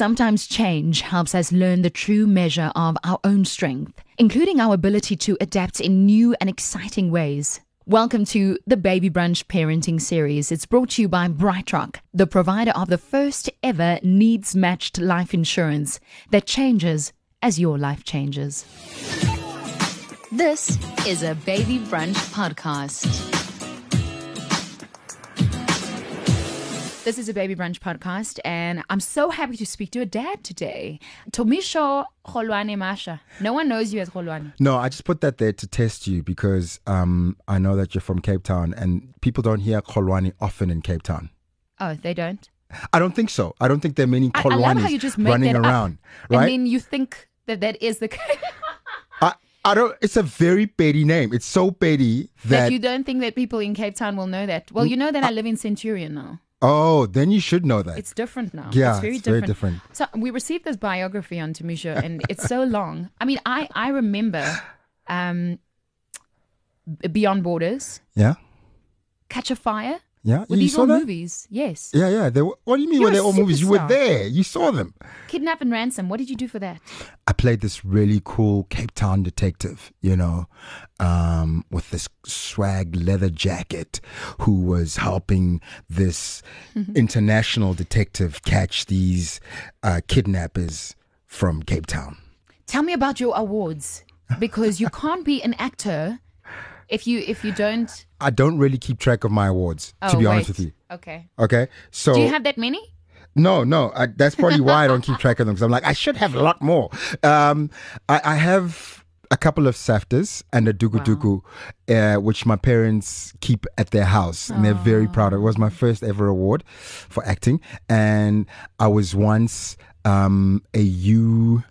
Sometimes change helps us learn the true measure of our own strength, including our ability to adapt in new and exciting ways. Welcome to the Baby Brunch Parenting Series. It's brought to you by BrightRock, the provider of the first ever needs matched life insurance that changes as your life changes. This is a Baby Brunch podcast. This is a Baby Brunch podcast, and I'm so happy to speak to a dad today. Tumisho Kholwane Masha. No one knows you as Kholwane. No, I just put that there to test you because um, I know that you're from Cape Town and people don't hear Kholwane often in Cape Town. Oh, they don't? I don't think so. I don't think there are many I, I love how you just make running that around, up, right? And then you think that that is the case. I, I don't. It's a very petty name. It's so petty that that. you don't think that people in Cape Town will know that. Well, you know that I live in Centurion now. Oh, then you should know that. It's different now. Yeah, it's very it's very different. different. So we received this biography on Tumisho, and it's so long. I mean, I I remember, um, Beyond Borders, yeah, Catch a Fire. Yeah. Were you these saw all that? movies? Yes. Yeah, yeah. They were, what do you mean? You're Were they all movies? You were superstar. there. You saw them. Kidnap and ransom. What did you do for that? I played this really cool Cape Town detective, you know, um, with this swag leather jacket who was helping this international detective catch these uh, kidnappers from Cape Town. Tell me about your awards, because you can't be an actor if you if you don't. I don't really keep track of my awards, to Oh, be honest with you. Okay. Okay. So Do you have that many? No, no. I, that's probably why I don't keep track of them because I'm like, I should have a lot more. Um, I, I have a couple of SAFTAs and a Duku Duku, uh, which my parents keep at their house, and they're very proud. of It was my first ever award for acting, and I was once um, a U.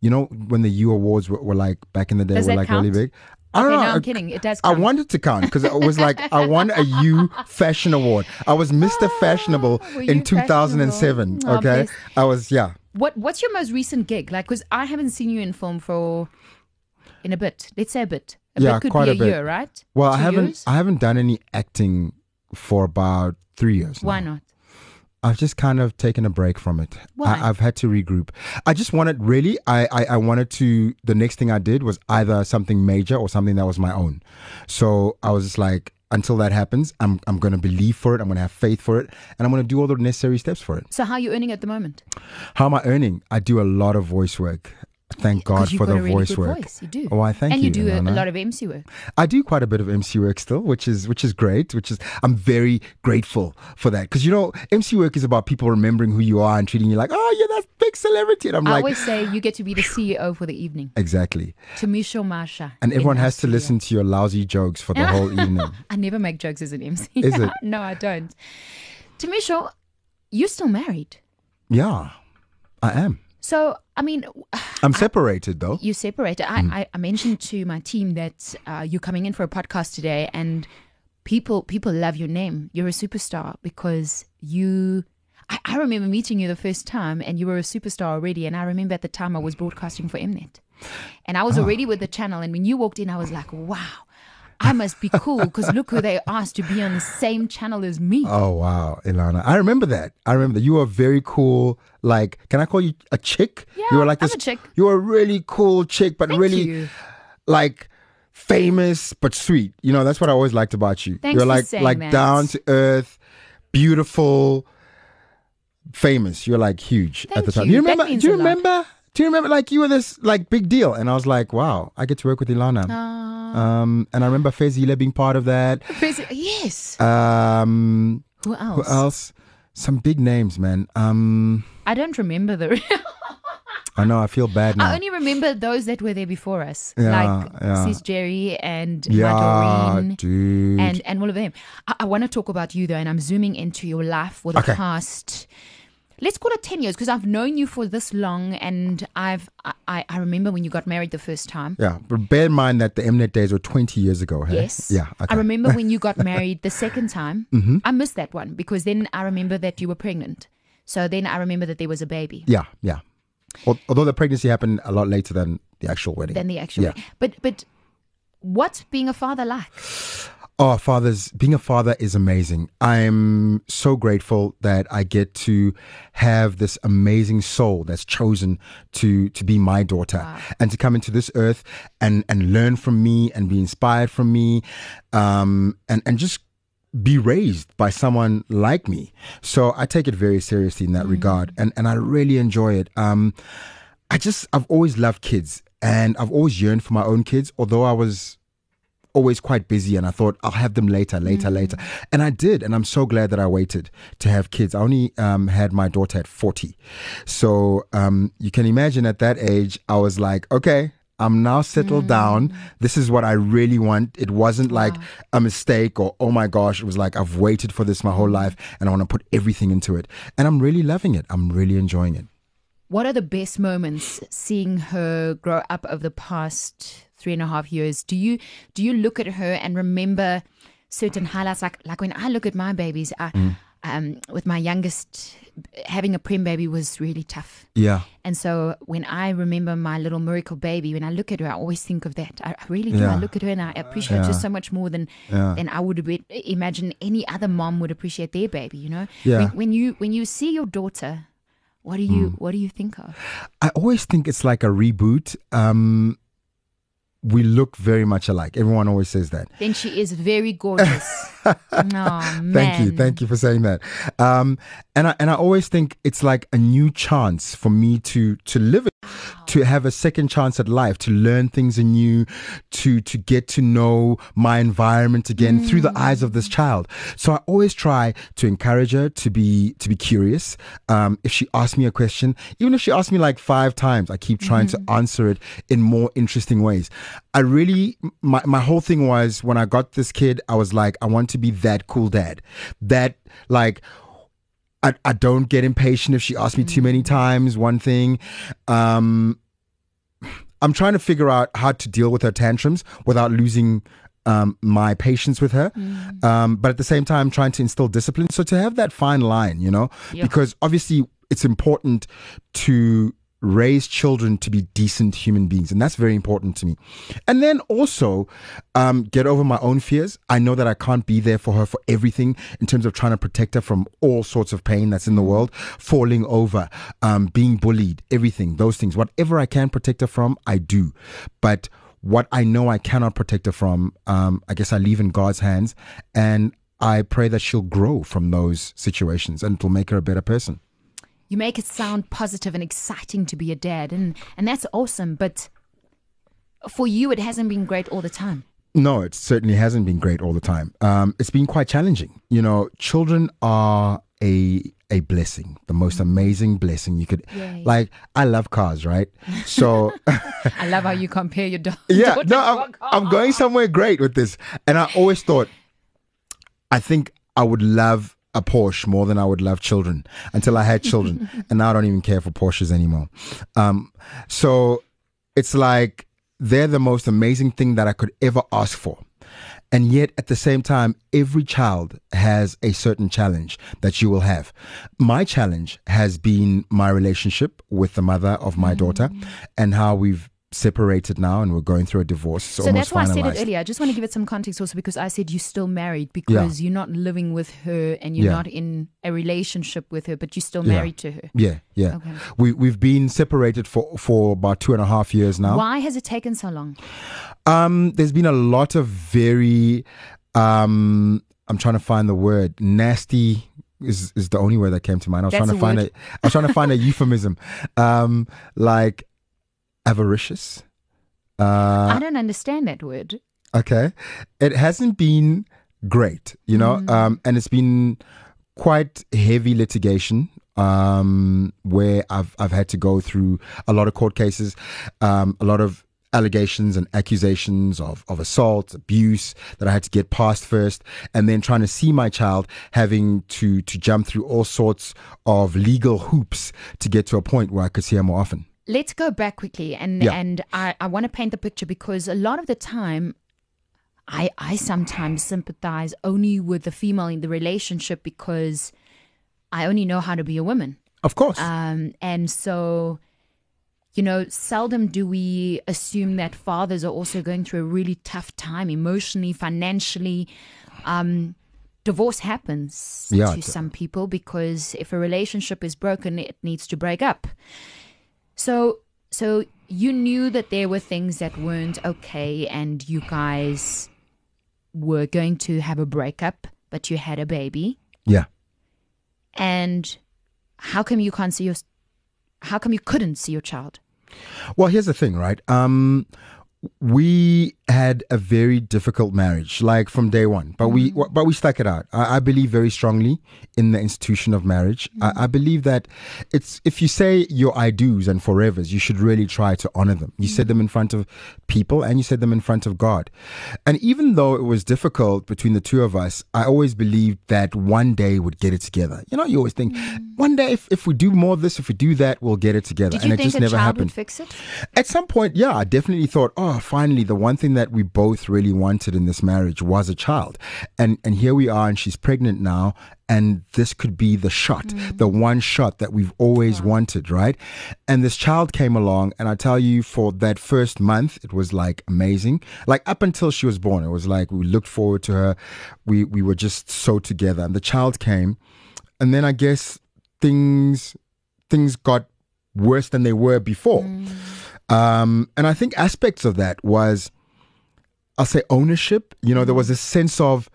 You know when the U awards were, were like back in the day Does were like really big. I don't no, know. I'm kidding. It does I wanted to count because it was like I won a U Fashion Award. I was Mr. Fashionable Ah, in 2007. fashionable? Oh, okay. I was yeah. What What's your most recent gig? Like, because I haven't seen you in film for in a bit. Let's say a bit. A Yeah, bit could quite be a a, bit. year, right? Well, I haven't years? I haven't done any acting for about three years. Why now. not? I've just kind of taken a break from it. Why? I, I've had to regroup. I just wanted really. I, I I wanted to. The next thing I did was either something major or something that was my own. So I was just like, until that happens, I'm I'm gonna believe for it. I'm gonna have faith for it, and I'm gonna do all the necessary steps for it. So, how are you earning at the moment? How am I earning? I do a lot of voice work. Thank God for the really voice work. voice. You do. Oh, I thank and you. you do a, a lot of MC work. I do quite a bit of MC work still, which is which is great. Which is I'm very grateful for that because you know MC work is about people remembering who you are and treating you like, oh yeah, that big celebrity. And I'm like I like, always say you get to be the CEO for the evening. exactly. To Tumisho Masha. And everyone has to listen to your lousy jokes for the whole evening. I never make jokes as an MC. Is it? no, I don't. To Tumisho, you're still married. Yeah, I am. So, I mean, I'm separated though. you separated. I, I, I mentioned to my team that uh, you're coming in for a podcast today, and people people love your name. You're a superstar because you. I, I remember meeting you the first time, and you were a superstar already. And I remember at the time I was broadcasting for Mnet, and I was already with the channel. And when you walked in, I was like, "Wow, I must be cool because look who they asked to be on the same channel as me." Oh wow, Ilana. I remember that. I remember that. You were very cool. Like, can I call you a chick? Yeah, you were like I'm this a chick. You were a really cool chick, but Thank really you. like famous but sweet. You know, that's what I always liked about you. Thanks You're like like that. down to earth, beautiful, famous. You're like huge at the time. you. You remember? Do you lot. Do you remember like you were this like big deal? And I was like, wow, I get to work with Ilana. Ah. Um, and I remember Fezile being part of that. Fez- yes. Um, Who else? who else? Some big names, man. Um, I don't remember the. I know I feel bad now. I only remember those that were there before us, Yeah, like yeah. Sis Jerry and yeah, dude. and and all of them. I, I want to talk about you though, and I'm zooming into your life for the Okay. past. Let's call it ten years because I've known you for this long, and I've I, I remember when you got married the first time. yeah, but bear in mind that the Mnet days were 20 years ago. Hey? Yes. Yeah. Okay. I remember when you got married the second time. Mm-hmm. I missed that one because then I remember that you were pregnant. So then I remember that there was a baby. Yeah, yeah. Although the pregnancy happened a lot later than the actual wedding. Than the actual. Yeah. But but what's being a father like? Oh, fathers, being a father is amazing. I'm so grateful that I get to have this amazing soul that's chosen to to be my daughter Wow. and to come into this earth and and learn from me and be inspired from me um and and just be raised by someone like me. So I take it very seriously in that regard and and I really enjoy it. Um I just I've always loved kids and I've always yearned for my own kids although I was always quite busy and I thought I'll have them later, later, later. And I did. And I'm so glad that I waited to have kids. I only um, had my daughter at 40. So um, you can imagine at that age, I was like, okay. I'm now settled down. This is what I really want. It wasn't like a mistake or, oh my gosh, it was like, I've waited for this my whole life and I want to put everything into it. And I'm really loving it. I'm really enjoying it. What are the best moments seeing her grow up over the past three and a half years? Do you do you look at her and remember certain highlights? Like like when I look at my babies, I, Mm. um, with my youngest, having a prem baby was really tough. Yeah. And so when I remember my little miracle baby, when I look at her, I always think of that. I I really do. Yeah. I look at her and I appreciate her so much more than Yeah. than I would imagine any other mom would appreciate their baby. You know, Yeah. when, when you when you see your daughter, what do you what do you think of? I always think it's like a reboot. Um, we look very much alike. Everyone always says that. Then she is very gorgeous. oh man. Thank you, thank you for saying that. Um, and I and I always think it's like a new chance for me to to live it, to have a second chance at life, to learn things anew, to to get to know my environment again through the eyes of this child. So I always try to encourage her to be to be curious. Um, if she asks me a question, even if she asks me like five times, I keep trying to answer it in more interesting ways. I really my my whole thing was when I got this kid, I was like, I want to be that cool dad. That like I, I don't get impatient if she asks me too many times. One thing, um, I'm trying to figure out how to deal with her tantrums without losing um, my patience with her. Um, but at the same time, trying to instill discipline. So to have that fine line, you know, Yeah. because obviously it's important to raise children to be decent human beings and that's very important to me. And then also um, get over my own fears. I know that i can't be there for her for everything in terms of trying to protect her from all sorts of pain that's in the world falling over um, being bullied everything those things. Whatever i can protect her from i do. But what i know i cannot protect her from um, i guess i leave in god's hands and i pray that she'll grow from those situations and it'll make her a better person You make it sound positive and exciting to be a dad, and and that's awesome. But for you, it hasn't been great all the time. No, it certainly hasn't been great all the time. Um, it's been quite challenging. You know, children are a a blessing, the most amazing blessing you could. Yay. Like, I love cars, right? So, I love how you compare your dog. yeah, no, I'm. I'm going somewhere great with this, and I always thought, I think I would love a Porsche more than I would love children until I had children, and now I don't even care for Porsches anymore. Um, so it's like they're the most amazing thing that I could ever ask for. And yet, at the same time, every child has a certain challenge that you will have. My challenge has been my relationship with the mother of my daughter and how we've separated now and we're going through a divorce. It's So that's why I said it earlier. I just want to give it some context also because I said you're still married because you're not living with her and you're Yeah. not in a relationship with her, but you're still Yeah. married to her. Yeah, yeah. Okay. We we've been separated for for about two and a half years now. Why has it taken so long? Um, there's been a lot of very, um, I'm trying to find the word. Nasty is is the only word that came to mind. I was That's trying to find a, I was trying to find a euphemism, um, like avaricious. Uh, I don't understand that word. okay, it hasn't been great, you know, Mm. um, and it's been quite heavy litigation. Um, where I've I've had to go through a lot of court cases, um, a lot of allegations and accusations of, of assault, abuse that I had to get past first, and then trying to see my child having to to jump through all sorts of legal hoops to get to a point where I could see her more often. Let's go back quickly and Yeah. and I, I want to paint the picture because a lot of the time I I sometimes sympathize only with the female in the relationship because I only know how to be a woman. Of course. Um, and so you know, seldom do we assume that fathers are also going through a really tough time emotionally, financially. Um, divorce happens Yeah, to some people because if a relationship is broken, it needs to break up. So, so you knew that there were things that weren't okay, and you guys were going to have a breakup, but you had a baby. Yeah. And how come you can't see your? How come you couldn't see your child? Well, here's the thing, right? Um, we had a very difficult marriage, like from day one, but we but we stuck it out. I, I believe very strongly in the institution of marriage. I, I believe that it's if you say your I do's and forevers, you should really try to honor them. You said them in front of people, and you said them in front of God. And even though it was difficult between the two of us, I always believed that one day we'd get it together. You know, you always think one day if, if we do more of this, if we do that, we'll get it together. And it just never happened. fix it? At some point, yeah, I definitely thought, oh, finally, the one thing that we both really wanted in this marriage was a child. And and here we are, and she's pregnant now, and this could be the shot, the one shot that we've always wanted, right? And this child came along, and I tell you, for that first month, it was like amazing. Like up until she was born, it was like we looked forward to her. We we were just so together. And the child came, and then I guess things things got worse than they were before. Um, and I think aspects of that was, I'll say ownership. You know, there was a sense of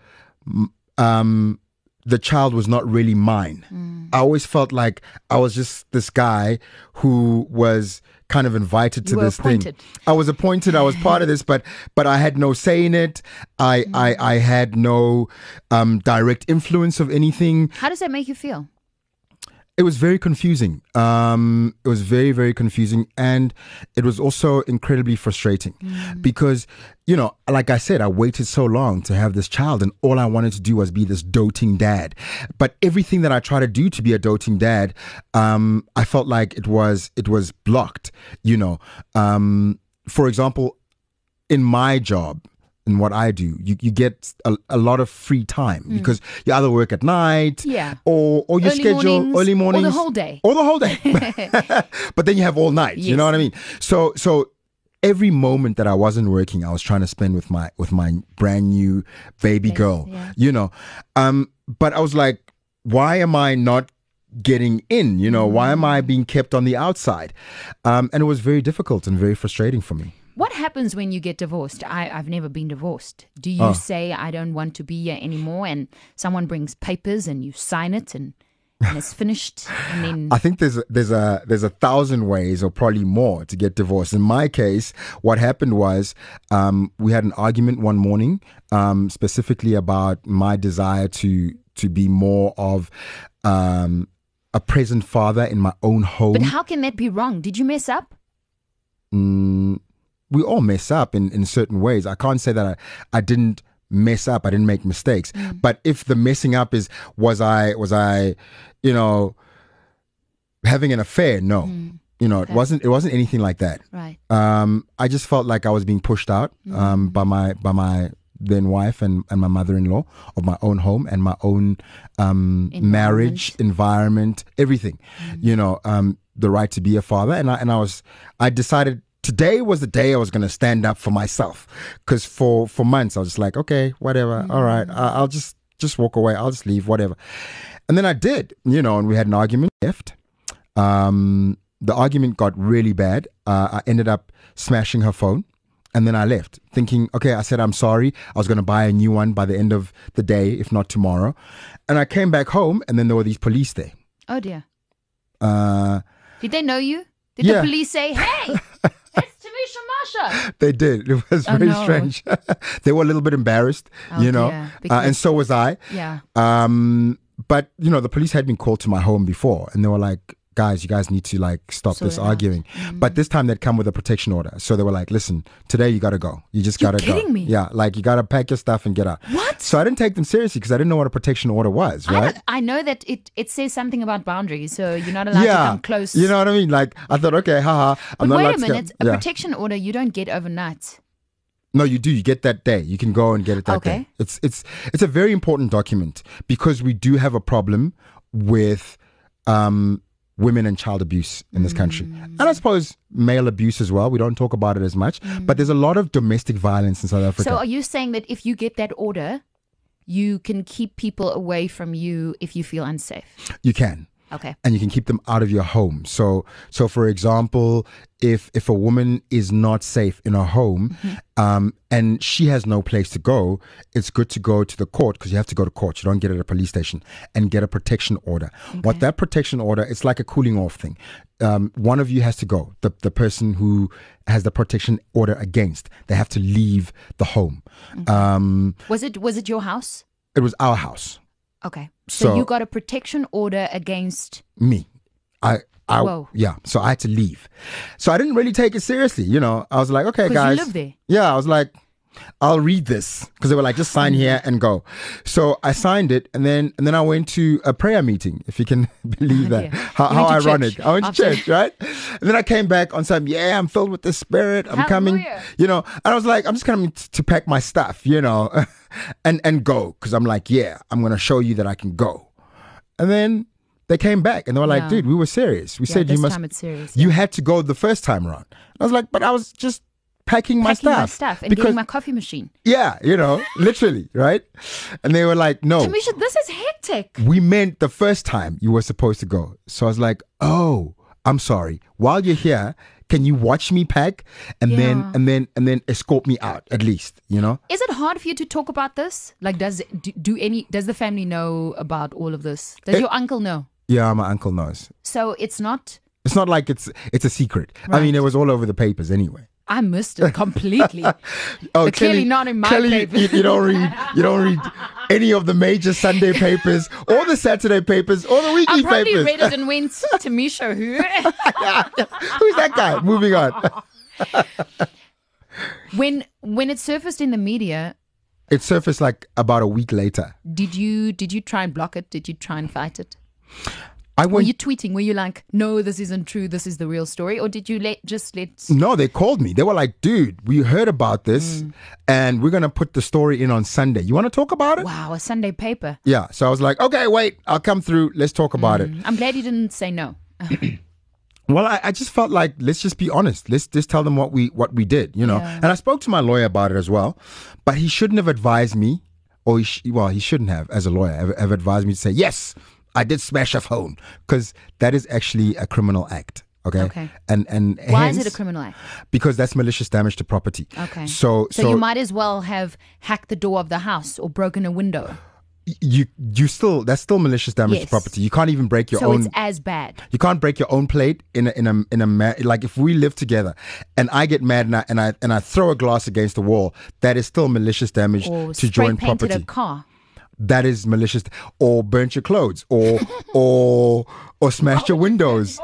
mm, um, the child was not really mine. I always felt like I was just this guy who was kind of invited to You were this appointed. thing. I was appointed. I was part of this, but but I had no say in it. I I, I had no um, direct influence of anything How does that make you feel? It was very confusing. Um, it was very, very confusing. And it was also incredibly frustrating because, you know, like I said, I waited so long to have this child, and all I wanted to do was be this doting dad. But everything that I tried to do to be a doting dad, um, I felt like it was it was blocked. You know, um, for example, in my job and what I do, you, you get a, a lot of free time because you either work at night Hmm. Yeah. or, or your Early schedule mornings, early or the whole day. or the whole day but then you have all night you know what I mean so so every moment that I wasn't working I was trying to spend with my with my brand new baby Yes, girl yeah. you know um but I was like why am I not getting in you know why am I Mm. being kept on the outside um and it was very difficult and very frustrating for me What happens when you get divorced? I, I've never been divorced. Do you Oh. say I don't want to be here anymore, and someone brings papers and you sign it, and, and it's finished, and then I think there's a, there's a there's a thousand ways or probably more to get divorced. In my case, what happened was um, we had an argument one morning, um, specifically about my desire to to be more of um, a present father in my own home. But how can that be wrong? Did you mess up? Mm, we all mess up in, in certain ways. I can't say that I, I didn't mess up. I didn't make mistakes. But if the messing up is was I was I, you know, having an affair? No. You know, it wasn't it wasn't anything like that. Right. Um, I just felt like I was being pushed out um, by my by my then wife and, and my mother in law of my own home and my own um, marriage environment, everything. You know, um, the right to be a father, and I and I was I decided today was the day I was going to stand up for myself because for for months I was just like, okay, whatever, all right, I, I'll just just walk away, I'll just leave, whatever. And then I did, you know, and we had an argument. Left. Um, the argument got really bad. Uh, I ended up smashing her phone. And then I left thinking, okay, I said, I'm sorry. I was going to buy a new one by the end of the day, if not tomorrow. And I came back home and then there were these police there. Oh dear. Uh, Did they know you? Did Yeah. the police say, "Hey, they did. It was Oh, very no. strange. they were a little bit embarrassed, Oh, you know, uh, and so was I. Yeah. Um, but you know, the police had been called to my home before, and they were like, "Guys, you guys need to like stop this out. Mm. arguing." But this time they'd come with a protection order, so they were like, "Listen, today you got to go. You just You're got to go." me. Yeah, like you got to pack your stuff and get out. What? So I didn't take them seriously because I didn't know what a protection order was, right? don't- I know that it, it says something about boundaries, so you're not allowed to come close. You know what I mean? Like I thought, okay, haha. I'm but wait a minute, a yeah. protection order you don't get overnight. No, you do. You get that day. You can go and get it that Okay. day. It's it's it's a very important document because we do have a problem with um women and child abuse in this country. Mm. And I suppose male abuse as well. We don't talk about it as much, mm. but there's a lot of domestic violence in South Africa. So are you saying that if you get that order, you can keep people away from you if you feel unsafe? you can. Okay. and you can keep them out of your home. So, so for example, if if a woman is not safe in her home, um, and she has no place to go, it's good to go to the court because you have to go to court. You don't get it at a police station and get a protection order. What that protection order, it's like a cooling off thing. Um, one of you has to go. The the person who has the protection order against, they have to leave the home. Um, Was it was it your house? it was our house. Okay. So, So- you got a protection order against me. I, I, Whoa. yeah. So I had to leave. So I didn't really take it seriously. You know, I was like, okay, 'Cause you guys. live there. Yeah, I was like, I'll read this because they were like, just sign Mm-hmm. here and go. So I signed it, and then and then I went to a prayer meeting. If you can believe that, Yeah. how, how ironic. church I went to after- church, right? And then I came back on some. Yeah, I'm filled with the Spirit. I'm coming. You know, and I was like, I'm just coming to pack my stuff. You know, and and go because I'm like, yeah, I'm gonna show you that I can go. And then they came back and they were like, Yeah. dude, we were serious. We yeah, said you must. serious. You had to go the first time around. I was like, but I was just packing my Packing stuff. my stuff and because getting my coffee machine. yeah, you know, literally, right? And they were like, no, Tumisho, this is hectic. we meant the first time you were supposed to go. So I was like, oh, I'm sorry. While you're here, can you watch me pack and then and then and then escort me out at least, you know? Is it hard for you to talk about this? Like, does do, do any does the family know about all of this? Does It- your uncle know? Yeah, my uncle knows. So it's not. It's not like it's it's a secret. I mean, it was all over the papers anyway. I missed it completely. Oh, But clearly not in my clearly. You, you don't read. You don't read any of the major Sunday papers, or the Saturday papers, or the weekly papers. I probably papers. read it and went to Misha who. Who's that guy? Moving on. when when it surfaced in the media, It surfaced like about a week later. did you did you try and block it? Did you try and fight it? I Were you tweeting? Were you like, no, this isn't true. This is the real story, or did you let just let? no, they called me. They were like, "Dude, we heard about this, Mm. and we're gonna put the story in on Sunday. You want to talk about it?" Wow, a Sunday paper. Yeah. So I was like, "Okay, wait, I'll come through. Let's talk about it." I'm glad you didn't say no. Well, I, I just felt like let's just be honest. Let's just tell them what we what we did, you know. Yeah. And I spoke to my lawyer about it as well, but he shouldn't have advised me, or he sh- well, he shouldn't have, as a lawyer, have, have advised me to say yes, I did smash a phone, because that is actually a criminal act. Okay. Okay. And and Why is it a criminal act? Because that's malicious damage to property. Okay. So So, you might as well have hacked the door of the house or broken a window. you you still that's still malicious damage Yes. to property. You can't even break your so own. So it's as bad. You can't break your own plate in a in a in a ma- like if we live together and I get mad and I and I and I throw a glass against the wall, that is still malicious damage Or to joint property. a car. That is malicious or burnt your clothes or or or smashed your windows.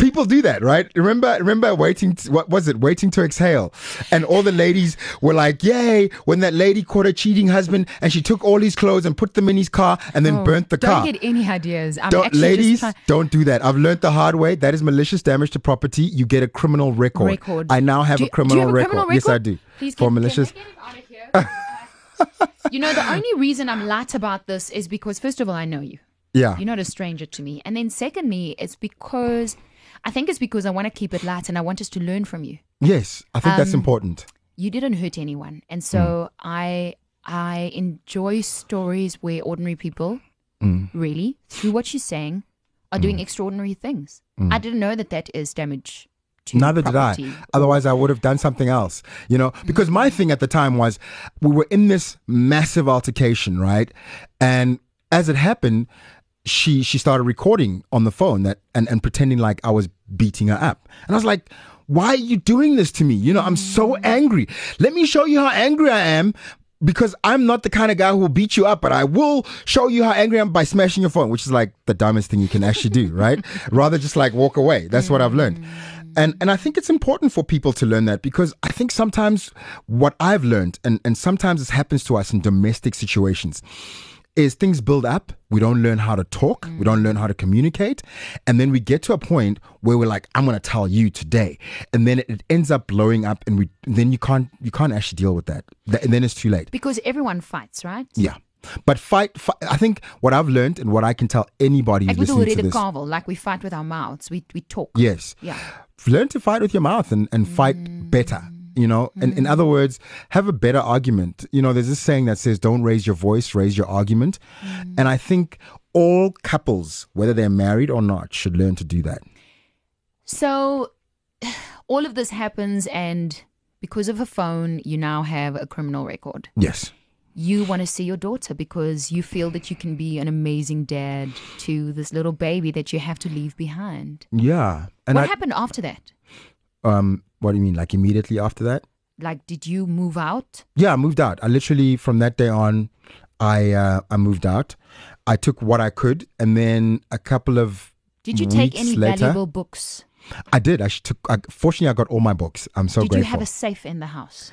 People do that, right? Remember, remember waiting. To, what was it? Waiting to exhale, and all the ladies were like, "Yay!" When that lady caught her cheating husband, and she took all his clothes and put them in his car, and then oh, burnt the Oh, Don't car. get any ideas. I'm Don't, ladies, trying. don't do that. I've learned the hard way. That is malicious damage to property. You get a criminal record. Record. I now have Do a criminal, have a criminal record. Yes, I do. Please For get- malicious. you know, the only reason I'm light about this is because, first of all, I know you. Yeah. You're not a stranger to me. And then, secondly, it's because I think it's because I want to keep it light and I want us to learn from you. yes, I think that's Um, important. You didn't hurt anyone. And so mm. I I enjoy stories where ordinary people mm. really, through what you're saying, are doing mm. extraordinary things. I didn't know that that is damage to Neither did I. Otherwise, I would have done something else. You know, because my mm-hmm. thing at the time was we were in this massive altercation, right? And as it happened, she she started recording on the phone that and, and pretending like I was beating her up. And I was like, why are you doing this to me? You know, I'm so mm-hmm. angry. Let me show you how angry I am. Because I'm not the kind of guy who will beat you up, but I will show you how angry I am by smashing your phone, which is like the dumbest thing you can actually do, right? Rather just like walk away. That's what I've learned. Mm. And and I think it's important for people to learn that because I think sometimes what I've learned, and, and sometimes this happens to us in domestic situations, is things build up. We don't learn how to talk. We don't learn how to communicate. And then we get to a point where we're like, I'm gonna tell you today. And then it, it ends up blowing up and we then you can't you can't actually deal with that. Th- And then it's too late. Because everyone fights, right? Yeah. But fight, fight. I think what I've learned and what I can tell anybody Like listening to this. Kavel, like we fight with our mouths, we we talk. Yes. Yeah. Learn to fight with your mouth and, and fight mm. better you know? And in other mm. words have a better argument. You know there's this saying that says don't raise your voice raise your argument. Mm. And i think all couples whether they're married or not should learn to do that. So all of this happens, and because of a phone, you now have a criminal record. yes You want to see your daughter because you feel that you can be an amazing dad to this little baby that you have to leave behind. yeah and what I, happened after that? um what do you mean like immediately after that Like, did you move out? yeah i moved out i literally from that day on i uh, i moved out i took what i could and then a couple of Did you take any later, valuable books? i did i took I, fortunately i got all my books i'm so did grateful you have a safe in the house?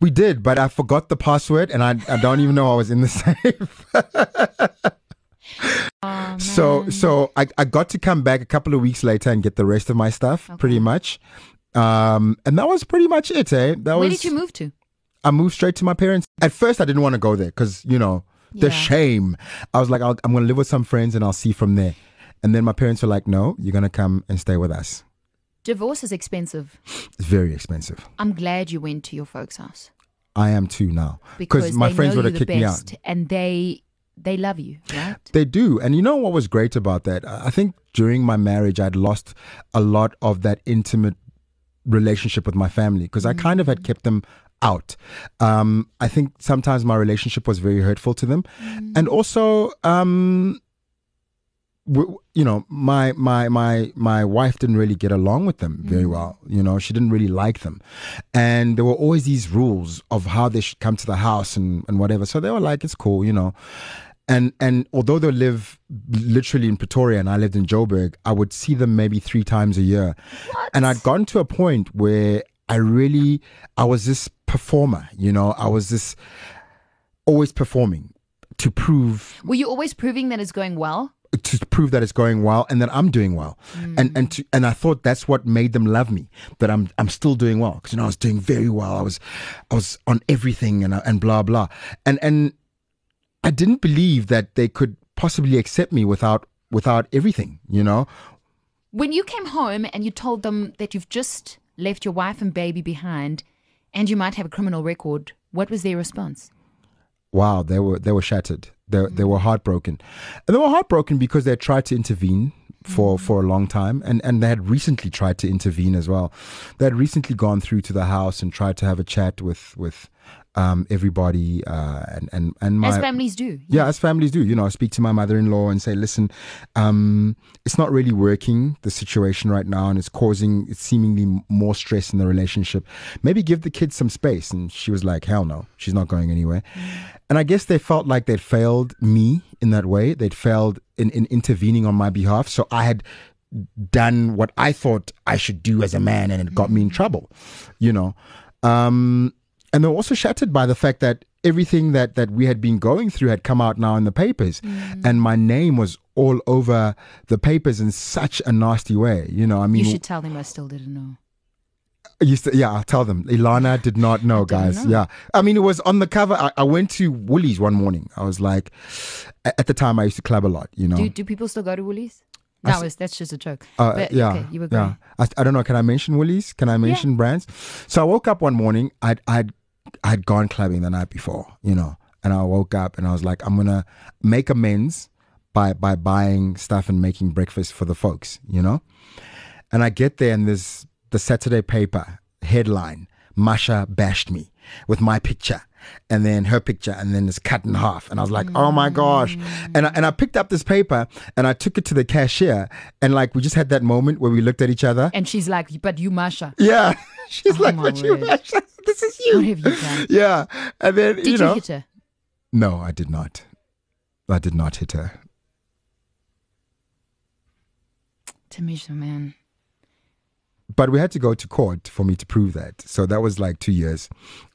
We did, but I forgot the password and I, I don't even know I was in the safe. Oh, so so I, I got to come back a couple of weeks later and get the rest of my stuff, pretty much. Um, and that was pretty much it, eh? That where was did you move to? I moved straight to my parents. At first, I didn't want to go there because you know the Yeah. shame. I was like, I'll, I'm going to live with some friends and I'll see from there. And then my parents were like, No, you're going to come and stay with us. Divorce is expensive. It's very expensive. I'm glad you went to your folks' house I am too now because my friends would have kicked me out. and they they love you, right? They do. And you know what was great about that? I think during my marriage, I'd lost a lot of that intimate relationship with my family because I kind of had kept them out. Um, I think sometimes my relationship was very hurtful to them. And also, um, you know, my, my, my, my wife didn't really get along with them very mm. well. You know, she didn't really like them. And there were always these rules of how they should come to the house and, and whatever. So they were like, it's cool, you know and and although they live literally in Pretoria and I lived in Joburg, I would see them maybe three times a year. And I'd gotten to a point where I really I was this performer, you know, I was this always performing to prove Were you always proving that it's going well? To prove that it's going well and that I'm doing well. And and mm. to, and I thought that's what made them love me. That I'm I'm still doing well because you know I was doing very well. I was I was on everything and uh, and blah blah. And and I didn't believe that they could possibly accept me without without everything, you know? When you came home and you told them that you've just left your wife and baby behind, and you might have a criminal record, what was their response? Wow, they were they were shattered. They they were heartbroken, and they were heartbroken because they had tried to intervene for for a long time, and and they had recently tried to intervene as well. They had recently gone through to the house and tried to have a chat with with um, everybody, uh, and and and my As families do. yeah, as families do. You know, I speak to my mother-in-law and say, "Listen, um, it's not really working the situation right now, and it's causing it's seemingly more stress in the relationship. Maybe give the kids some space." And she was like, "Hell no, she's not going anywhere." And I guess they felt like they'd failed me in that way. They'd failed in, in intervening on my behalf. So I had done what I thought I should do as a man, and it got me in trouble. You know. Um, and they were also shattered by the fact that everything that that we had been going through had come out now in the papers and my name was all over the papers in such a nasty way you know i mean You should tell them I still didn't know. Used to, yeah i'll tell them ilana did not know guys know. yeah i mean it was on the cover I, I went to woolies one morning i was like at the time i used to club a lot you know Do, do people still go to Woolies? No, it's, that's just a joke. Uh, but, yeah, okay, you were yeah. I, I don't know. Can I mention Woolies? Can I mention brands? So I woke up one morning. I'd I'd I'd gone clubbing the night before, you know, and I woke up and I was like, I'm gonna make amends by by buying stuff and making breakfast for the folks, you know. And I get there and there's the Saturday paper headline: Masha bashed me with my picture. And then her picture, and then it's cut in half. And I was like, oh my mm. gosh. And I, and I picked up this paper and I took it to the cashier. And like, we just had that moment where we looked at each other. And she's like, but you, Masha, Yeah. She's Oh like, but you, masha this is you what have you done? Yeah. And then, Did you you, know. hit her? No, I did not. I did not hit her. Tumisho, man. But we had to go to court for me to prove that. So that was like two years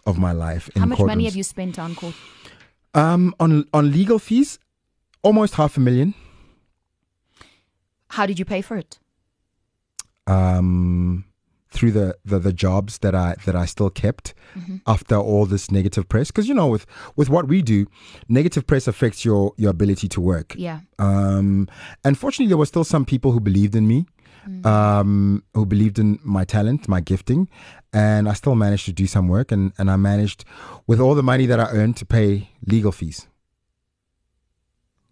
of my life in How much money have you spent on court? Um, on on legal fees, almost half a million. How did you pay for it? Um, through the, the the jobs that I that I still kept after all this negative press because you know with with what we do negative press affects your your ability to work Yeah. um and fortunately there were still some people who believed in me um who believed in my talent my gifting and I still managed to do some work and and I managed with all the money that I earned to pay legal fees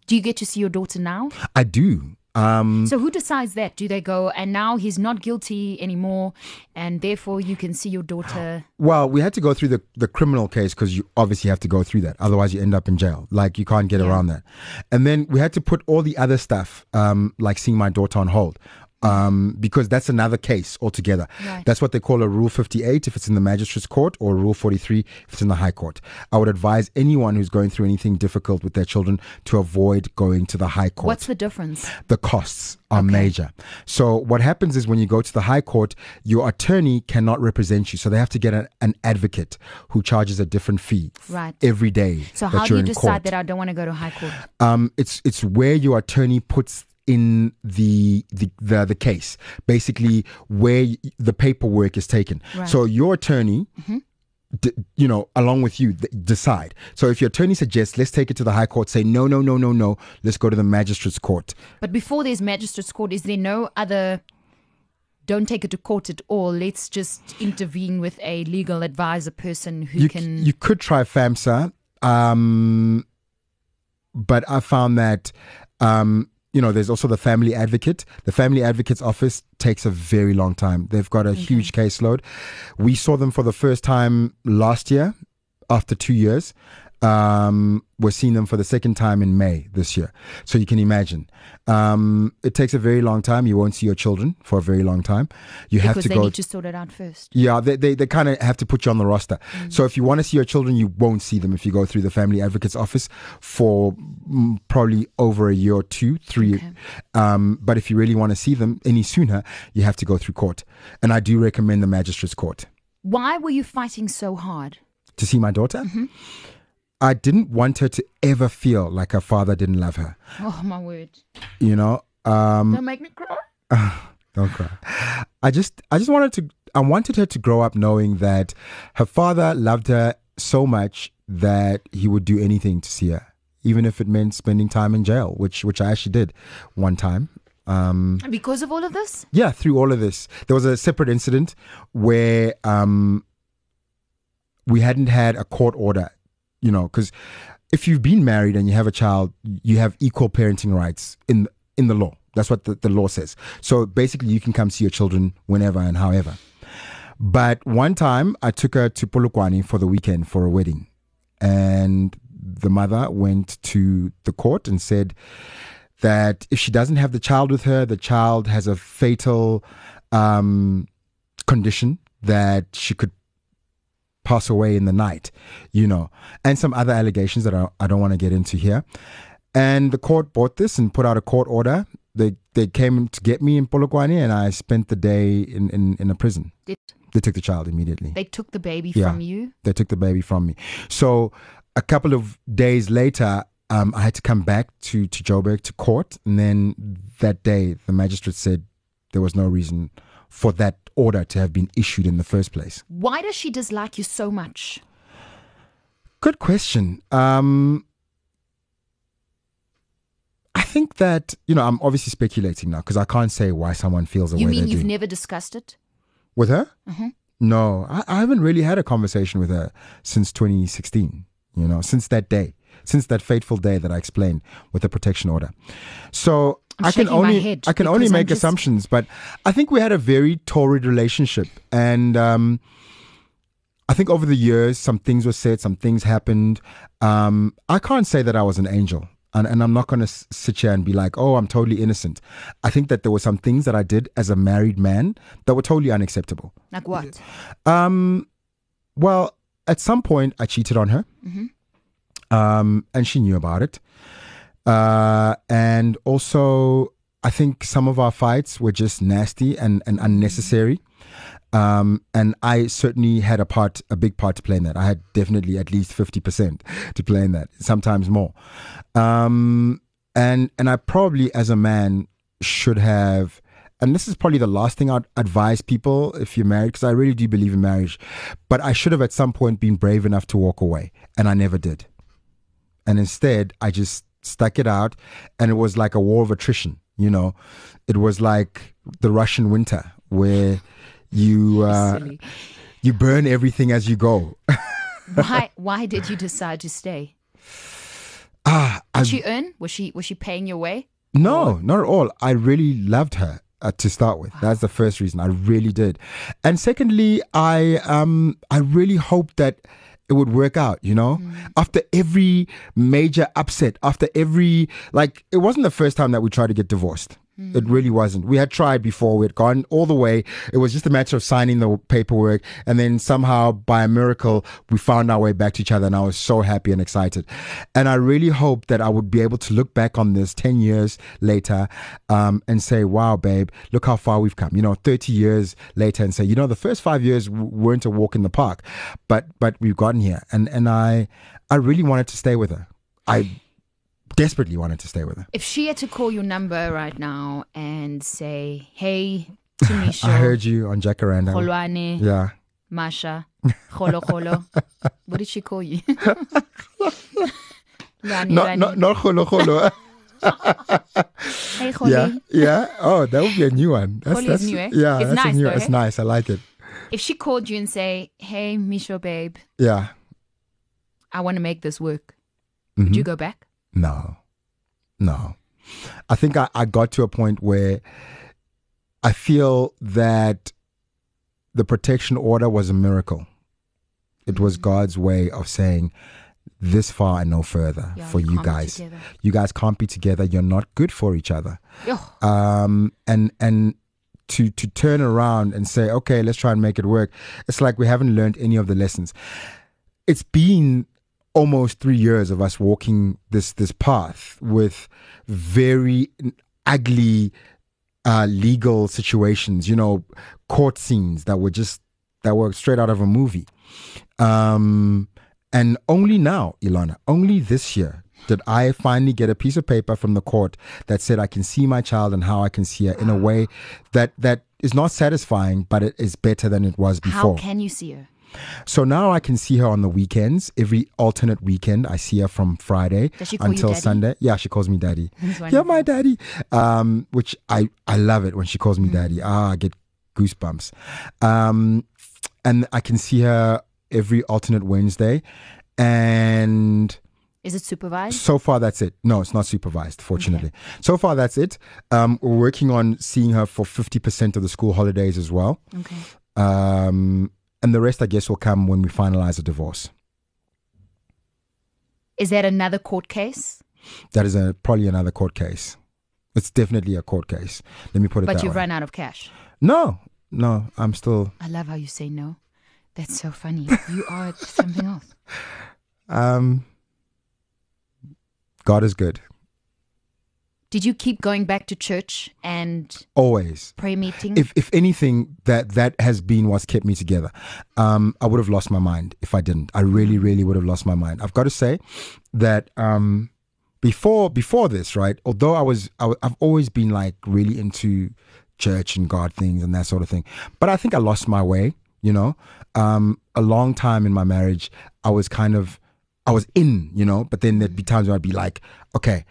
Do you get to see your daughter now? I do um So who decides that? Do they go and now he's not guilty anymore, and therefore you can see your daughter? Well, we had to go through the, the criminal case because you obviously have to go through that. Otherwise, you end up in jail. Like, you can't get Yeah. around that. And then we had to put all the other stuff, um, like seeing my daughter on hold. Um, because that's another case altogether. Right. That's what they call a Rule 58 if it's in the magistrate's court or Rule 43 if it's in the High Court. I would advise anyone who's going through anything difficult with their children to avoid going to the High Court What's the difference? the costs are major. So what happens is when you go to the high court, your attorney cannot represent you. So they have to get an, an advocate who charges a different fee Right. every day. So how do you decide court. that I don't want to go to high court? Um, it's it's where your attorney puts in the the the, the case basically where the paperwork is taken Right. so your attorney d- you know along with you th- decide so if your attorney suggests let's take it to the high court say no no no no no let's go to the magistrate's court But before there's magistrate's court, is there no other? Don't take it to court at all. Let's just intervene with a legal advisor person who you, can. you could try FAMSA, um, but I found that um, you know there's also the family advocate. The family advocate's office takes a very long time. They've got a huge caseload. We saw them for the first time last year after two years. Um, we're seeing them for the second time in May this year. So you can imagine. Um, it takes a very long time. You won't see your children for a very long time. You have because to they go need to sort it out first. yeah, they they, they kind of have to put you on the roster. Mm. So if you want to see your children, you won't see them if you go through the family advocate's office for mm, probably over a year or two, three. Okay. Um, but if you really want to see them any sooner, you have to go through court. And I do recommend the magistrate's court Why were you fighting so hard? to see my daughter. Mm-hmm. I didn't want her to ever feel like her father didn't love her. Oh my word! You know, um, Don't make me cry. Don't cry. I just I just wanted to I wanted her to grow up knowing that her father loved her so much that he would do anything to see her, even if it meant spending time in jail, which which I actually did one time. Um, Because of all of this? yeah, through all of this, there was a separate incident where um, we hadn't had a court order, you know, because if you've been married and you have a child, you have equal parenting rights in in the law. That's what the, the law says. So basically, you can come see your children whenever and however. But one time, I took her to Polokwane for the weekend for a wedding, and the mother went to the court and said that if she doesn't have the child with her, the child has a fatal um, condition that she could pass away in the night, you know, and some other allegations that I, I don't want to get into here. And the court bought this and put out a court order. They they came to get me in Polokwane, and I spent the day in, in, in a prison. Did They took the child immediately. they took the baby Yeah. from you? They took the baby from me. So a couple of days later, um, I had to come back to, to Joburg to court. And then that day, the magistrate said there was no reason for that order to have been issued in the first place. Why does she dislike you so much? Good question. Um, I think that, you know, I'm obviously speculating now because I can't say why someone feels the You way You mean you've do. never discussed it? With her? Mm-hmm. No, I, I haven't really had a conversation with her since 2016, you know, since that day, since that fateful day that I explained with the protection order. So I'm I can only I can only make just- assumptions, but I think we had a very torrid relationship and um I think over the years some things were said, some things happened. Um I can't say that I was an angel. And, and I'm not going to sit here and be like, oh, I'm totally innocent. I think that there were some things that I did as a married man that were totally unacceptable. Like what? Um, well, at some point, I cheated on her, um, and she knew about it. Uh, and also, I think some of our fights were just nasty and, and unnecessary. Um, and I certainly had a part, a big part to play in that. I had definitely at least fifty percent to play in that, sometimes more. Um, and and I probably, as a man, should have and this is probably the last thing I'd advise people if you're married, because I really do believe in marriage. But I should have at some point been brave enough to walk away, and I never did. And instead, I just stuck it out, and it was like a war of attrition. You know, it was like the Russian winter where you uh, you burn everything as you go. Why? Why did you decide to stay? ah, I Did she earn? Was she was she paying your way? No, not at all. I really loved her uh, to start with. That's the first reason. I really did. And secondly, I um I really hoped that it would work out, you know? Mm. After every major upset, after every like it wasn't the first time that we tried to get divorced. It really wasn't. We had tried before. We had gone all the way. It was just a matter of signing the paperwork. And then somehow, by a miracle, we found our way back to each other. And I was so happy and excited. And I really hoped that I would be able to look back on this 10 years later um, and say, wow, babe, look how far we've come. You know, 30 years later and say, you know, the first five years weren't a walk in the park, but but we've gotten here. And, and I, I really wanted to stay with her. I desperately wanted to stay with her. If she had to call your number right now and say, "Hey, I heard you on Jacaranda. Kholwane, Yeah. Masha, Kholo Kholo," what did she call you? Lani, Not, Lani. not, not Kholo Kholo. Hey, Kholi. yeah. Yeah. Oh, that would be a new one. That's, that's, new, eh? Yeah. It's that's nice a new though, It's eh? nice. I like it. If she called you and say, "Hey, Misho, babe, Yeah. I want to make this work," Mhm. would you go back? No, no. I think I, I got to a point where I feel that the protection order was a miracle. It was Mm. God's way of saying, this far and no further Yeah, for you you can't be guys. You guys can't be together. You're not good for each other. Um, and and to to turn around and say, okay, let's try and make it work. It's like we haven't learned any of the lessons. It's been almost three years of us walking this this path with very ugly uh, legal situations. You know, court scenes that were just that were straight out of a movie. Um, and only now, Ilana, only this year did I finally get a piece of paper from the court that said I can see my child and how I can see her in a way that that is not satisfying, but it is better than it was before. how can you see her? So now I can see her on the weekends. Every alternate weekend, I see her from Friday Does she call you until? Sunday. Yeah, she calls me daddy. Yeah, my daddy. Um, which I I love it when she calls me daddy. Ah, I get goosebumps. Um, and I can see her every alternate Wednesday, and Is it supervised? so far that's it. No, it's not supervised. Fortunately, so far that's it. Um, we're working on seeing her for fifty percent of the school holidays as well. Okay. Um, and the rest, I guess, will come when we finalize the divorce. Is that another court case? That is a probably another court case. It's definitely a court case. Let me put it But you've way. run out of cash. No, no, I'm still. I love how you say no. That's so funny. You are something else. Um, God is good Did you keep going back to church and always. prayer meeting? If if anything, that that has been what's kept me together. Um, I would have lost my mind if I didn't. I really, really would have lost my mind. I've got to say that um, before before this, right? Although I was, I, I've always been like really into church and God things and that sort of thing. But I think I lost my way. You know, um, a long time in my marriage, I was kind of, I was in. You know, but then there'd be times where I'd be like, okay.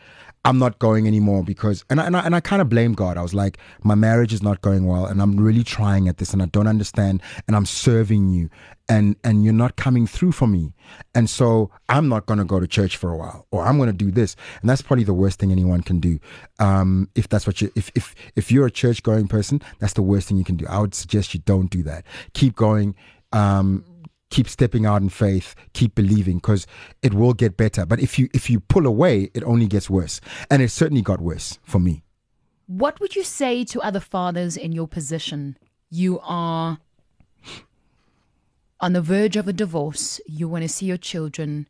I'm not going anymore because, and I, and I, and I kind of blame God. I was like, my marriage is not going well, and I'm really trying at this, and I don't understand, and I'm serving you, and and you're not coming through for me, and so I'm not going to go to church for a while, or I'm going to do this, and that's probably the worst thing anyone can do. Um, if that's what you, if if if you're a church going person, that's the worst thing you can do. I would suggest you don't do that. Keep going. Um, keep stepping out in faith keep believing because it will get better but if you if you pull away it only gets worse and it certainly got worse for me what would you say to other fathers in your position? You are on the verge of a divorce. You want to see your children.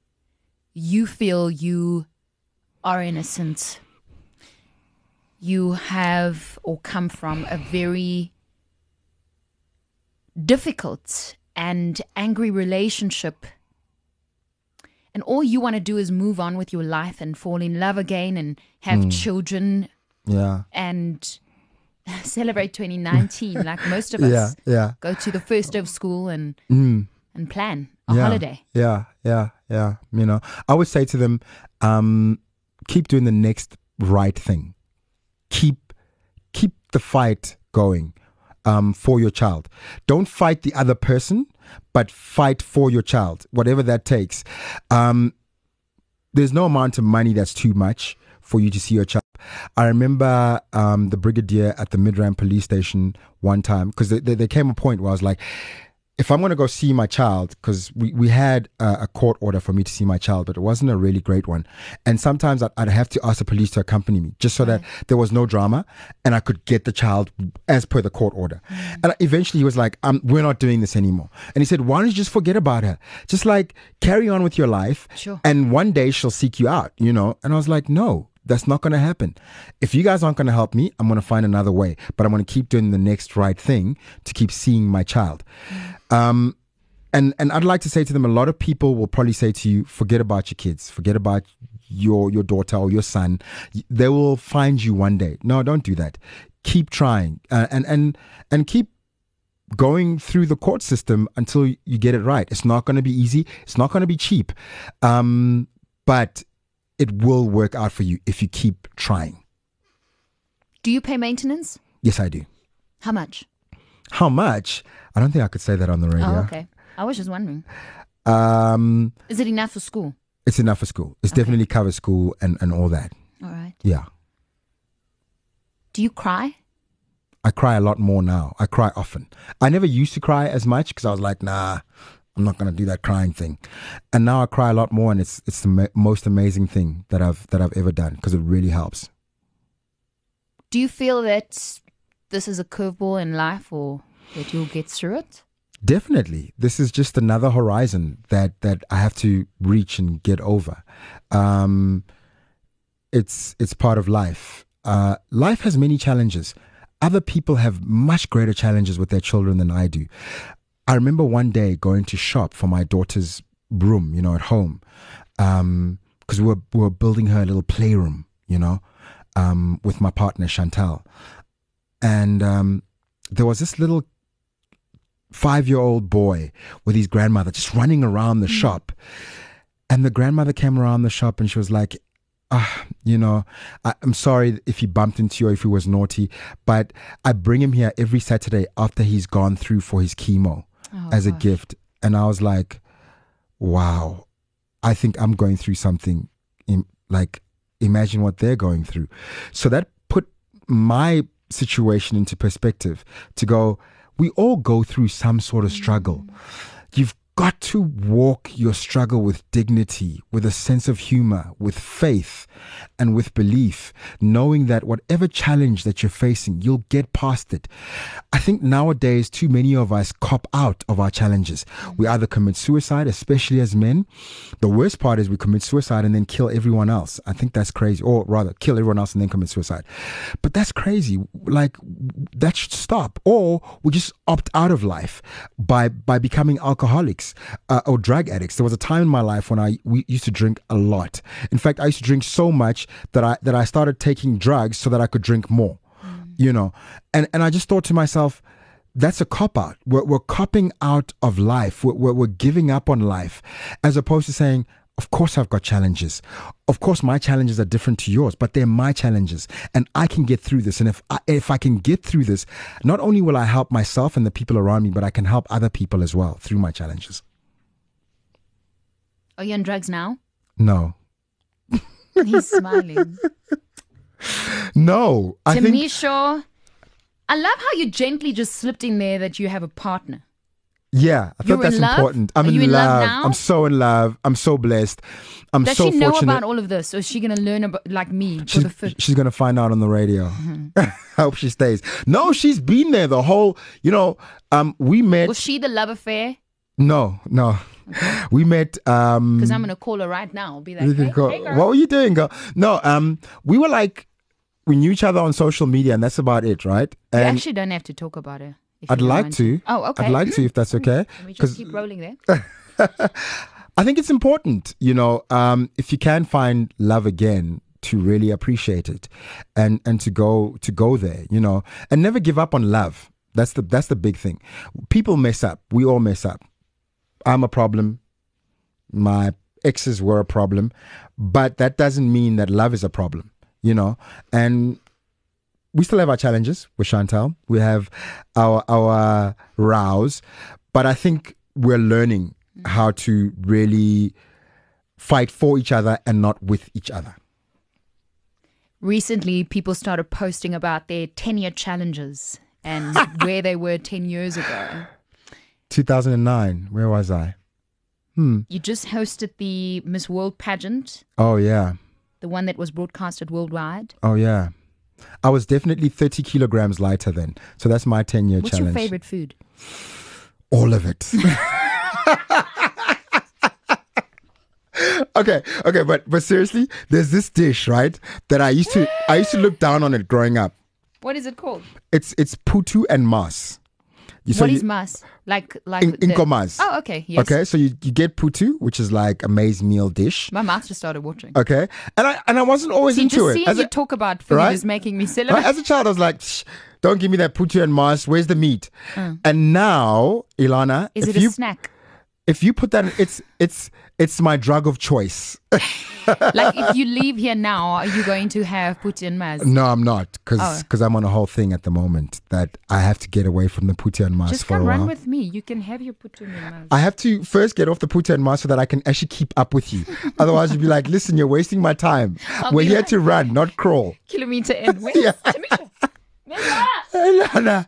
You feel you are innocent. You have or come from a very difficult and angry relationship. And all you want to do is move on with your life and fall in love again and have children yeah and celebrate 2019 like most of us. Yeah, yeah. Go to the first day of school and Mm. and plan a yeah, holiday. Yeah, yeah, yeah. You know, I would say to them, um, keep doing the next right thing. Keep keep the fight going um, for your child. Don't fight the other person, but fight for your child, whatever that takes. Um, there's no amount of money that's too much for you to see your child. I remember um, the brigadier at the Midrand police station one time because there, there came a point where I was like, if I'm going to go see my child, because we, we had a, a court order for me to see my child, but it wasn't a really great one. And sometimes I'd, I'd have to ask the police to accompany me just so that there was no drama and I could get the child as per the court order. Mm. And eventually he was like, We're not doing this anymore. And he said, Why don't you just forget about her? Just like carry on with your life. Sure. And one day she'll seek you out, you know? And I was like, No, that's not going to happen. If you guys aren't going to help me, I'm going to find another way. But I'm going to keep doing the next right thing to keep seeing my child. Mm. Um, and and I'd like to say to them, a lot of people will probably say to you, forget about your kids, forget about your your daughter or your son. They will find you one day. No, don't do that. Keep trying, uh, and and and keep going through the court system until you get it right. It's not going to be easy. It's not going to be cheap, um, but it will work out for you if you keep trying. Do you pay maintenance? Yes, I do. How much? How much? I don't think I could say that on the radio. Oh, okay. I was just wondering. Um, Is it enough for school? it's enough for school. It's definitely cover school and, and all that. All right. Yeah. Do you cry? I cry a lot more now. I cry often. I never used to cry as much because I was like, nah, I'm not gonna do that crying thing. And now I cry a lot more, and it's it's the ma- most amazing thing that I've that I've ever done because it really helps. Do you feel that this is a curveball in life or that you'll get through it? Definitely, this is just another horizon that that I have to reach and get over. Um, it's it's part of life. Uh, life has many challenges. Other people have much greater challenges with their children than I do. I remember one day going to shop for my daughter's room, you know, at home, because we were we were building her a little playroom, you know, um, with my partner Chantal, and um, there was this little five year old boy with his grandmother just running around the shop. And the grandmother came around the shop and she was like, ah, you know, I, I'm sorry if he bumped into you or if he was naughty, but I bring him here every Saturday after he's gone through for his chemo Oh, as a gift. And I was like, wow, I think I'm going through something. Im- like, imagine what they're going through. So that put my situation into perspective to go, we all go through some sort of struggle. You've got to walk your struggle with dignity, with a sense of humor, with faith, and with belief, knowing that whatever challenge that you're facing, you'll get past it. I think nowadays, too many of us cop out of our challenges. We either commit suicide, especially as men. The worst part is we commit suicide and then kill everyone else. I think that's crazy. Or rather, kill everyone else and then commit suicide. But that's crazy. Like, that should stop. Or we just opt out of life by, by becoming alcoholics uh, or drug addicts. There was a time in my life when I we used to drink a lot. In fact, I used to drink so much that I that I started taking drugs so that I could drink more. You know, and and I just thought to myself, that's a cop out. We're, we're copping out of life. We're, we're, we're giving up on life, as opposed to saying, of course I've got challenges. Of course my challenges are different to yours, but they're my challenges, and I can get through this. And if I, if I can get through this, not only will I help myself and the people around me, but I can help other people as well through my challenges. Are you on drugs now? No, He's smiling. no. I think Tumisho, I love how you gently just slipped in there that you have a partner. Yeah, I thought that's love? important. I'm Are in, you in love love. I'm so in love. I'm so blessed. I'm Does so she know fortunate. about all of this, or is she going to learn about like me for she's, the first? she's gonna find out on the radio. Mm-hmm. I hope she stays. No, she's been there the whole. You know, um, we met. Was she the love affair? no, no, we met. Um, Because I'm going to call her right now. I'll be like, you hey, go, hey, girl. what were you doing, girl? No, um, we were like, we knew each other on social media, and that's about it, right? you And actually don't have to talk about her. I'd like to. Oh, okay. I'd like to, if that's okay. Let me just keep rolling there. I think it's important, you know, um, if you can find love again, to really appreciate it and and to go to go there you know and never give up on love that's the that's the big thing people mess up we all mess up i'm a problem my exes were a problem but that doesn't mean that love is a problem you know and we still have our challenges with Chantal. We have our our rows, but I think we're learning how to really fight for each other and not with each other. Recently, people started posting about their 10 year challenges and where they were 10 years ago. 2009, where was I? Hmm. You just hosted the Miss World pageant, Oh yeah. the one that was broadcasted worldwide. Oh yeah. I was definitely 30 kilograms lighter then. So that's my 10 year challenge. What's your favorite food? All of it. okay, okay, but but seriously, there's this dish, right? That I used to I used to look down on it growing up. What is it called? It's it's putu and mas. You- What is mas? Like, like. in, the- inkomas. Oh, okay. Yes. Okay, so you, you get putu, which is like a maize meal dish. My mouth just started watering. Okay, and I and I wasn't always See, into just it. seeing As you a, talk about food right? is making me right, as a child, I was like, "Shh, "Don't give me that putu and mas. Where's the meat?" And now, Ilana, Mm. Is it a you snack? If you put that, in, it's it's it's my drug of choice. like, if you leave here now, are you going to have putu and mas? no, I'm not, because Oh. I'm on a whole thing at the moment that I have to get away from the putu and mas Just for a come run with me. You can have your putu and mas. I have to first get off the putu and mas so that I can actually keep up with you. Otherwise, you'd be like, listen, you're wasting my time. I'll We're here like- to run, not crawl. Kilometer in. Where's Yeah. Tumisho? Mela! Hey, Lana,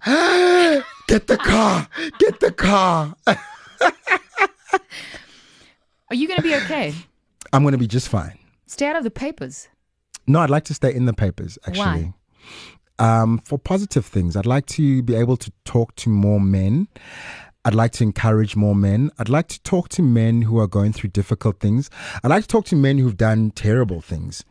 get the car, get the car. Are you going to be okay? I'm going to be just fine. Stay out of the papers. No, I'd like to stay in the papers, actually. Um, for positive things, I'd like to be able to talk to more men. I'd like to encourage more men. I'd like to talk to men who are going through difficult things. I'd like to talk to men who've done terrible things.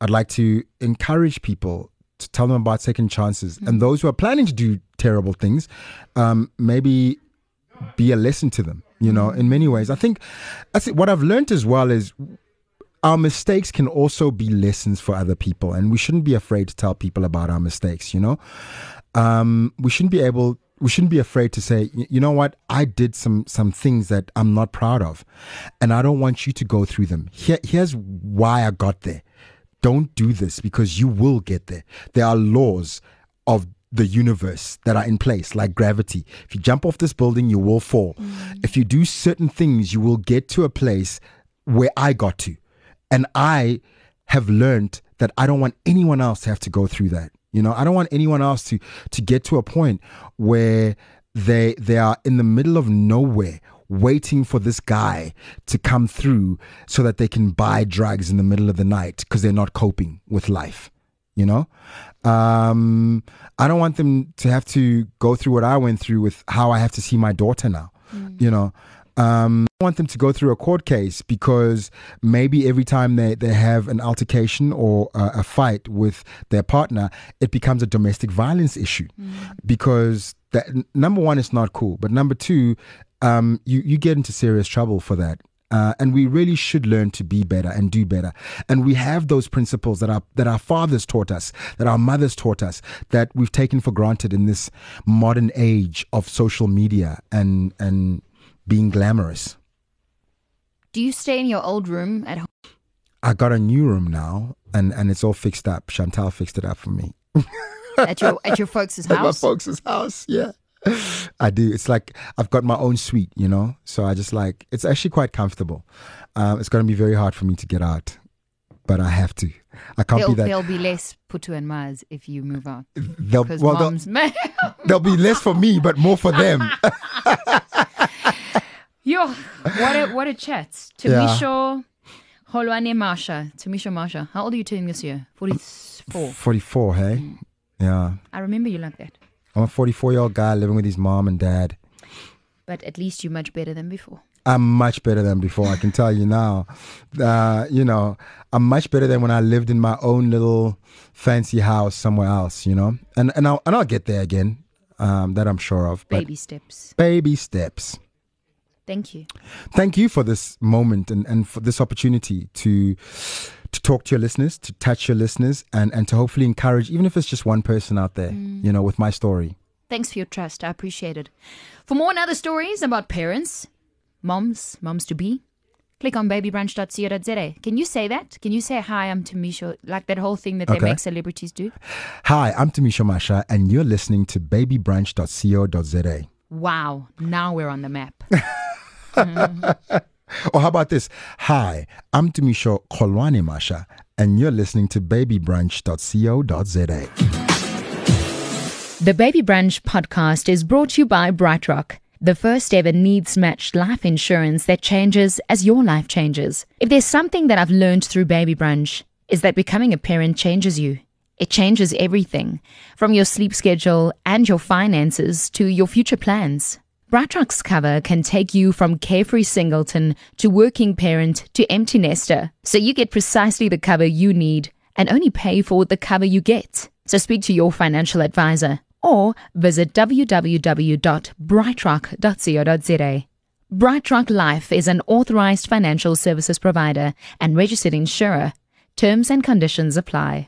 I'd like to encourage people to tell them about second chances. And those who are planning to do terrible things, um, maybe be a lesson to them, you know, in many ways. I think that's it. what I've learned as well is our mistakes can also be lessons for other people and we shouldn't be afraid to tell people about our mistakes you know um, we shouldn't be able we shouldn't be afraid to say you know what i did some some things that i'm not proud of and i don't want you to go through them Here, here's why i got there don't do this because you will get there there are laws of the universe that are in place, like gravity. If you jump off this building, you will fall. Mm. If you do certain things, you will get to a place where I got to. And I have learned that I don't want anyone else to have to go through that. You know, I don't want anyone else to to get to a point where they they are in the middle of nowhere waiting for this guy to come through so that they can buy drugs in the middle of the night because they're not coping with life you know? Um i don't want them to have to go through what i went through with how i have to see my daughter now you know? Um i want them to go through a court case because maybe every time they they have an altercation or a, a fight with their partner it becomes a domestic violence issue because that number one is not cool but number two um you you get into serious trouble for that uh, and we really should learn to be better and do better. And we have those principles that our that our fathers taught us, that our mothers taught us, that we've taken for granted in this modern age of social media and and being glamorous. Do you stay in your old room at home? I got a new room now, and and it's all fixed up. Chantal fixed it up for me. At your at your folks' house. At my folks' house, yeah. I do. It's like I've got my own suite, you know. So I just like it's actually quite comfortable. Um, it's going to be very hard for me to get out, but I have to. I can't There'll, be that. there'll be less putu and mas if you move out. They'll, Because well, they'll, moms. there'll be less for me, but more for them. Yo, what a what a chat. Yeah. Tumisho Holwane Masha. Tumisho Masha. How old are you turning this year? Forty four. Forty-four, hey. Yeah, I remember you like that. I'm a forty-four-year-old guy living with his mom and dad. But at least you're much better than before. I'm much better than before. I can tell you now. Uh, you know, I'm much better than when I lived in my own little fancy house somewhere else. You know, and and I'll and I'll get there again. Um, that I'm sure of. Baby steps. baby steps. Thank you. Thank you for this moment and, and for this opportunity to to talk to your listeners, to touch your listeners, and, and to hopefully encourage, even if it's just one person out there, mm. you know, with my story. Thanks for your trust. I appreciate it. For more and other stories about parents, moms, moms to be, click on babybrunch.co.za. Can you say that? Can you say, hi, I'm Tumisho? Like that whole thing that they make celebrities do? Hi, I'm Tumisho Masha, and you're listening to babybrunch.co.za. Wow. Now we're on the map. Mm-hmm. Or how about this? Hi, I'm Tumisho Kolwane Masha, and you're listening to babybrunch.co.za. The Baby Brunch podcast is brought to you by BrightRock, the first ever needs matched life insurance that changes as your life changes. If there's something that I've learned through Baby Brunch, is that becoming a parent changes you. It changes everything, from your sleep schedule and your finances to your future plans. BrightRock's cover can take you from carefree singleton to working parent to empty nester, so you get precisely the cover you need and only pay for the cover you get. So speak to your financial advisor or visit www.brightrock.co.za. BrightRock Life is an authorized financial services provider and registered insurer. Terms and conditions apply.